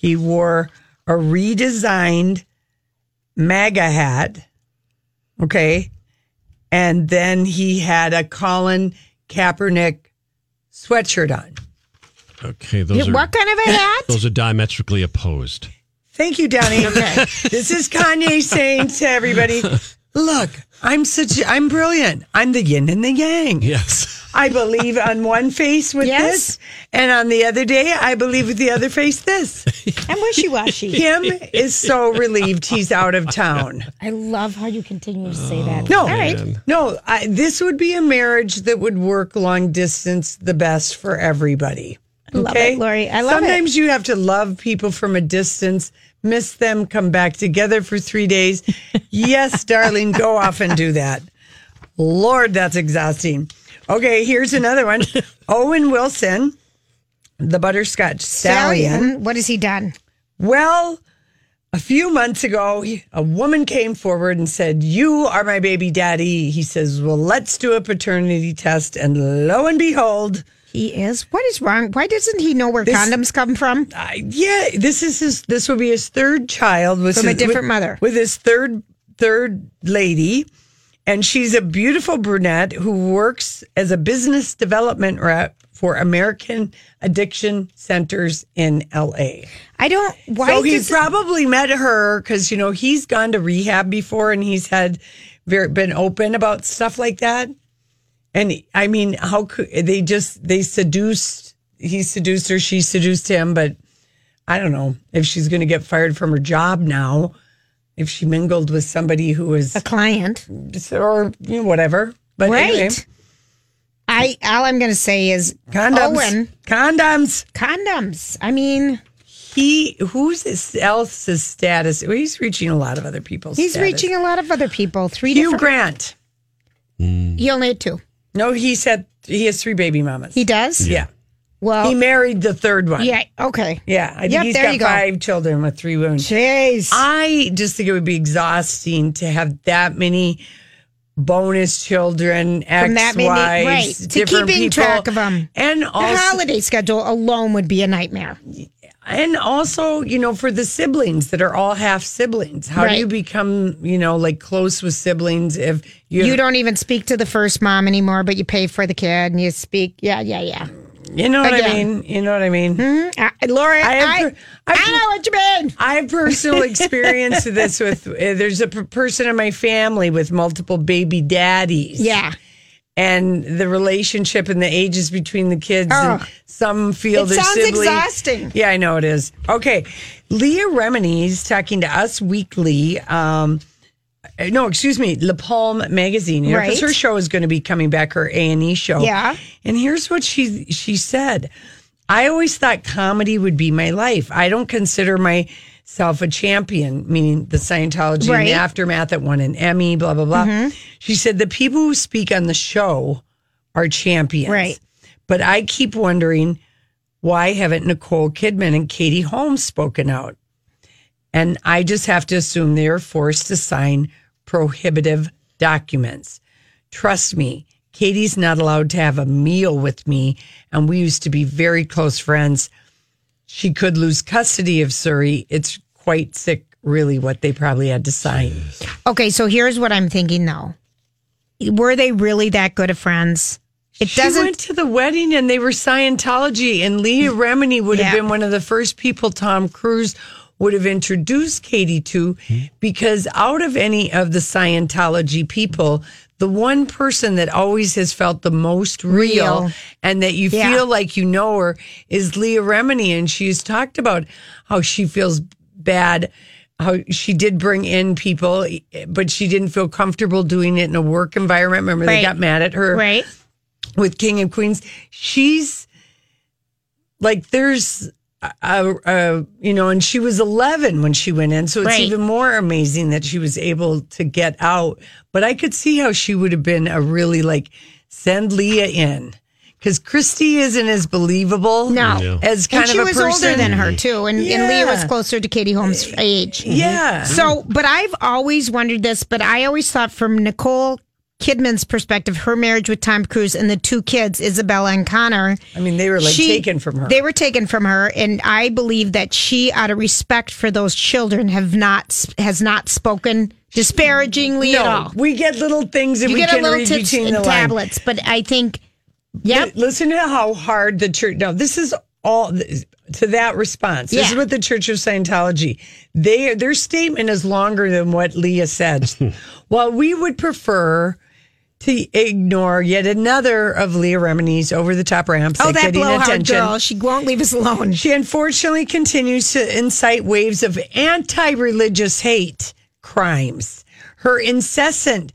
Speaker 3: He wore a redesigned MAGA hat. Okay. And then he had a Colin Kaepernick sweatshirt on.
Speaker 1: Okay, those
Speaker 2: Yeah,
Speaker 1: are
Speaker 2: what kind of a hat?
Speaker 1: those are diametrically opposed.
Speaker 3: Thank you, Donnie. Okay. this is Kanye saying to everybody, look, I'm such I'm brilliant. I'm the yin and the yang.
Speaker 1: Yes.
Speaker 3: I believe on one face with
Speaker 2: Yes.
Speaker 3: this, and on the other day, I believe with the other face this.
Speaker 2: I'm wishy washy.
Speaker 3: Kim is so relieved he's out of town.
Speaker 2: I love how you continue to say that.
Speaker 3: No,
Speaker 2: All right.
Speaker 3: no, I, this would be a marriage that would work long distance the best for everybody.
Speaker 2: Love
Speaker 3: Okay,
Speaker 2: it, Lori. I love it.
Speaker 3: Sometimes you have to love people from a distance, miss them, come back together for three days. yes, darling, go off and do that. Lord, that's exhausting. Okay, here's another one. Owen Wilson, the butterscotch stallion.
Speaker 2: Stallion. What has he done?
Speaker 3: Well, a few months ago, a woman came forward and said, You are my baby daddy. He says, Well, let's do a paternity test. And lo and behold,
Speaker 2: He is. What is wrong? Why doesn't he know where
Speaker 3: This-
Speaker 2: condoms come from?
Speaker 3: I, yeah, this is his. This will be his third child with
Speaker 2: From a different
Speaker 3: with-
Speaker 2: mother.
Speaker 3: with his third third lady, and she's a beautiful brunette who works as a business development rep for American Addiction Centers in L.A.
Speaker 2: I don't. Why
Speaker 3: so he
Speaker 2: does-
Speaker 3: probably met her because you know he's gone to rehab before and he's had very been open about stuff like that. And I mean, how could they just they seduced? He seduced her, she seduced him, but I don't know if she's going to get fired from her job now if she mingled with somebody who was
Speaker 2: a client
Speaker 3: or you know whatever. But
Speaker 2: right.
Speaker 3: anyway,
Speaker 2: I all I'm going to say is
Speaker 3: Condoms.
Speaker 2: Owen,
Speaker 3: condoms,
Speaker 2: condoms. I mean,
Speaker 3: he who's this else's status? Well, he's reaching a lot of other people.
Speaker 2: he's
Speaker 3: status.
Speaker 2: reaching a lot of other people. Three
Speaker 3: Hugh
Speaker 2: different.
Speaker 3: Grant. Mm.
Speaker 2: He only had two.
Speaker 3: No, he said he has three baby mamas.
Speaker 2: He does.
Speaker 3: yeah.
Speaker 2: Well,
Speaker 3: he married the third one.
Speaker 2: yeah. Okay.
Speaker 3: Yeah. I think
Speaker 2: Yep,
Speaker 3: he's
Speaker 2: there
Speaker 3: got
Speaker 2: you go.
Speaker 3: five children with three women.
Speaker 2: Jeez.
Speaker 3: I just think it would be exhausting to have that many bonus children, ex
Speaker 2: From that many,
Speaker 3: wives,
Speaker 2: right? To
Speaker 3: different
Speaker 2: keeping
Speaker 3: people.
Speaker 2: track of them,
Speaker 3: And
Speaker 2: the
Speaker 3: also,
Speaker 2: holiday schedule alone would be a nightmare.
Speaker 3: And also, you know, for the siblings that are all half siblings, how do you become, you know, like close with siblings if you,
Speaker 2: You don't even speak to the first mom anymore, but you pay for the kid and you speak. Yeah, yeah, yeah.
Speaker 3: you know what I mean? You know what I mean?
Speaker 2: Mm-hmm. I, Laura, I,
Speaker 3: have
Speaker 2: I,
Speaker 3: per- I
Speaker 2: know what you mean.
Speaker 3: I have personal experience with this. With uh, there's a p- person in my family with multiple baby daddies.
Speaker 2: Yeah.
Speaker 3: And the relationship and the ages between the kids.
Speaker 2: Oh.
Speaker 3: And some feel
Speaker 2: It
Speaker 3: their
Speaker 2: sounds exhausting.
Speaker 3: Yeah, I know it is. Okay, Leah Remini's talking to Us Weekly. Um, no, excuse me, La Palme magazine. You know,
Speaker 2: Right.
Speaker 3: her show is going to be coming back, her A and E show.
Speaker 2: Yeah.
Speaker 3: and here's what she she said. I always thought comedy would be my life. I don't consider myself a champion, meaning the Scientology and
Speaker 2: Right.
Speaker 3: the aftermath that won an Emmy, blah, blah, blah.
Speaker 2: Mhm.
Speaker 3: She said the people who speak on the show are champions.
Speaker 2: Right.
Speaker 3: But I keep wondering why haven't Nicole Kidman and Katie Holmes spoken out? And I just have to assume they are forced to sign prohibitive documents. Trust me, Katie's not allowed to have a meal with me, and we used to be very close friends. She could lose custody of Suri. It's quite sick, really, what they probably had to sign.
Speaker 2: Okay, so here's what I'm thinking though. Were they really that good of friends? It
Speaker 3: she
Speaker 2: doesn't.
Speaker 3: went to the wedding and they were Scientology, and Leah mm. Remini would have
Speaker 2: Yeah.
Speaker 3: been one of the first people Tom Cruise would have introduced Katie to, hmm. because out of any of the Scientology people, the one person that always has felt the most real,
Speaker 2: Real.
Speaker 3: and that you
Speaker 2: Yeah.
Speaker 3: feel like you know her is Leah Remini, and she's talked about how she feels bad. How she did bring in people, but she didn't feel comfortable doing it in a work environment. Remember, they got mad at her
Speaker 2: right.
Speaker 3: with King and Queens. She's like, there's a, a, a- you know, and she was 11 when she went in. So it's
Speaker 2: Right.
Speaker 3: even more amazing that she was able to get out. But I could see how she would have been a really like, send Leah in. Because Kirstie isn't as believable
Speaker 2: No.
Speaker 1: Yeah.
Speaker 3: as kind
Speaker 2: and she
Speaker 3: of a
Speaker 2: was older than her too, and, and Leah was closer to Katie Holmes' uh, age.
Speaker 3: Yeah.
Speaker 2: So, but I've always wondered this, but I always thought from Nicole Kidman's perspective, her marriage with Tom Cruise and the two kids, Isabella and Connor.
Speaker 3: I mean, they were like
Speaker 2: she-
Speaker 3: taken from her.
Speaker 2: They were taken from her, and I believe that she, out of respect for those children, have not has not spoken disparagingly at
Speaker 3: no,
Speaker 2: all.
Speaker 3: we get little things that
Speaker 2: You
Speaker 3: we
Speaker 2: get a little
Speaker 3: read
Speaker 2: tips
Speaker 3: between
Speaker 2: and
Speaker 3: the lines.
Speaker 2: tablets, but I think, yep,
Speaker 3: Listen to how hard the church. Now, this is all to that response. This is what the Church of Scientology. They their statement is longer than what Leah said. While we would prefer to ignore yet another of Leah Remini's over the top ramps
Speaker 2: Oh, that blowhard
Speaker 3: attention.
Speaker 2: girl. She won't leave us alone.
Speaker 3: She unfortunately continues to incite waves of anti religious hate crimes. Her incessant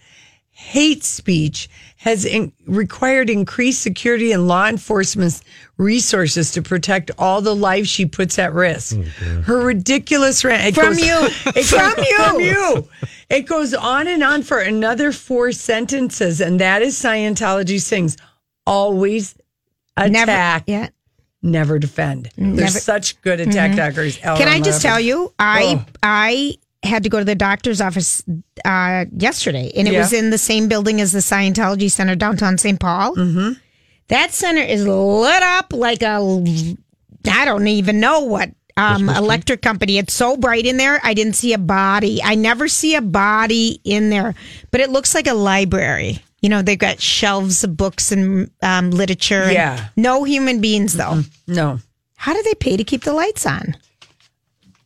Speaker 3: hate speech has in- required increased security and law enforcement resources to protect all the lives she puts at risk. Her ridiculous rant it
Speaker 2: From
Speaker 3: goes-
Speaker 2: you.
Speaker 3: it
Speaker 2: From
Speaker 3: goes-
Speaker 2: you.
Speaker 3: from you. It goes on and on for another four sentences, and that is Scientology sings always attack,
Speaker 2: yeah.
Speaker 3: never defend. They're such good attack
Speaker 2: Mhm.
Speaker 3: doggers.
Speaker 2: Can I just tell you, I
Speaker 3: Oh.
Speaker 2: I had to go to the doctor's office uh, yesterday, and it
Speaker 3: Yeah.
Speaker 2: was in the same building as the Scientology Center downtown St. Paul. Mm-hmm. That center is lit up like a I don't even know what um, electric company. It's so bright in there. I didn't see a body. I never see a body in there, but it looks like a library. You know, they've got shelves of books and um, literature. and
Speaker 3: Yeah.
Speaker 2: no human beings though.
Speaker 3: No.
Speaker 2: How do they pay to keep the lights on?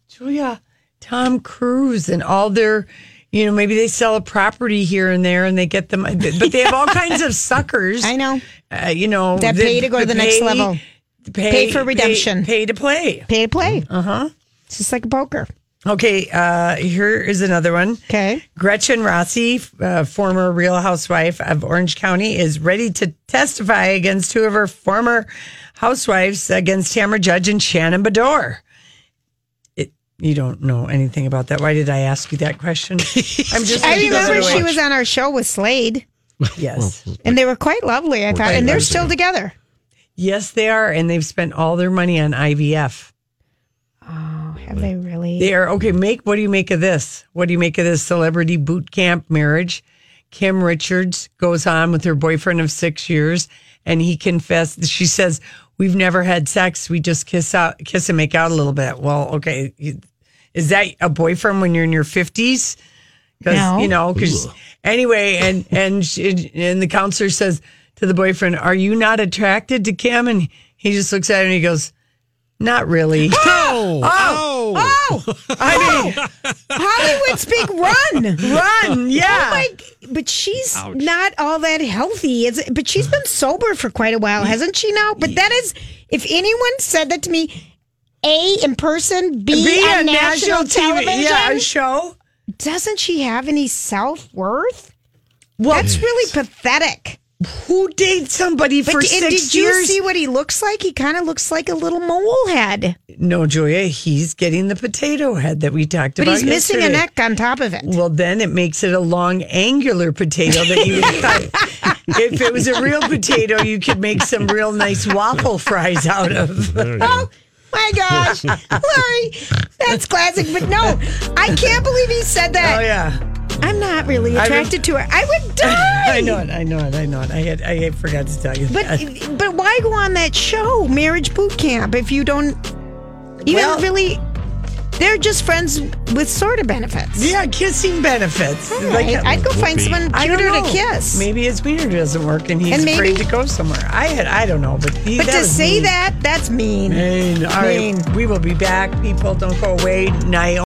Speaker 3: Julia, Tom Cruise and all their, you know, maybe they sell a property here and there and they get them, but they have all kinds of suckers. I
Speaker 2: know.
Speaker 3: Uh, you know,
Speaker 2: That pay to go to the next level. Pay for redemption.
Speaker 3: Pay, to play.
Speaker 2: Pay to play.
Speaker 3: Uh huh.
Speaker 2: It's just like poker.
Speaker 3: Okay, uh, here is another one.
Speaker 2: Okay.
Speaker 3: Gretchen Rossi, uh, former Real Housewife of Orange County, is ready to testify against two of her former housewives against Tamra Judge and Shannon Beador. It, you don't know anything about that. Why did I ask you that question? I'm just.
Speaker 2: I remember she was on our show with Slade,
Speaker 3: Yes.
Speaker 2: and they were quite lovely. I thought, and they're still together.
Speaker 3: Yes, they are, and they've spent all their money on IVF.
Speaker 2: Oh, have they really?
Speaker 3: They are okay. Make what do you make of this? What do you make of this celebrity boot camp marriage? Kim Richards goes on with her boyfriend of six years, and he confessed. She says, "We've never had sex. We just kiss out, kiss and make out a little bit." Well, okay, you- is that a boyfriend when you're in your fifties? Because
Speaker 2: No.
Speaker 3: you know, because anyway, and and she, and the counselor says to the boyfriend, "Are you not attracted to Kim?" And he just looks at her and he goes, "Not really."
Speaker 1: Oh,
Speaker 2: oh. oh, oh!
Speaker 3: I oh. mean,
Speaker 2: Hollywood speak, run,
Speaker 3: run, oh yeah.
Speaker 2: Oh my! But she's not all that healthy. It's, but she's been sober for quite a while, hasn't she? Now, but that is, if anyone said that to me, a in person, b
Speaker 3: Be
Speaker 2: on national,
Speaker 3: national TV
Speaker 2: television,
Speaker 3: yeah, a show.
Speaker 2: Doesn't she have any self worth? That's really pathetic.
Speaker 3: Who dates somebody
Speaker 2: But
Speaker 3: for
Speaker 2: d-
Speaker 3: six
Speaker 2: did you see what he looks like? He kind of looks like a little mole head,
Speaker 3: No, Julia, he's getting the potato head that we talked
Speaker 2: but
Speaker 3: about.
Speaker 2: But he's missing a
Speaker 3: yesterday.
Speaker 2: neck on top of it.
Speaker 3: Well, then it makes it a long, angular potato that you would cut. if it was a real potato, you could make some real nice waffle fries out of.
Speaker 2: Oh my gosh, Larry, that's classic. But no, I can't believe he said that.
Speaker 3: Oh yeah.
Speaker 2: I'm not really
Speaker 3: I rem-
Speaker 2: attracted to her. I would die.
Speaker 3: I know it. I know it. I know it. I had. I forgot to tell you.
Speaker 2: But
Speaker 3: that.
Speaker 2: but why go on that show, Marriage Boot Camp, if you don't even
Speaker 3: Well-
Speaker 2: really? They're just friends with sort of benefits.
Speaker 3: yeah, kissing benefits.
Speaker 2: All right, I'd go find someone
Speaker 3: I don't
Speaker 2: cuter to kiss.
Speaker 3: Maybe his wiener doesn't work, and he's
Speaker 2: And maybe-
Speaker 3: afraid to go somewhere. I had. I don't know, but he,
Speaker 2: But to say
Speaker 3: mean.
Speaker 2: that, that's mean.
Speaker 3: Mean. All right,
Speaker 2: Mean.
Speaker 3: we will be back. People, don't go away. Naomi.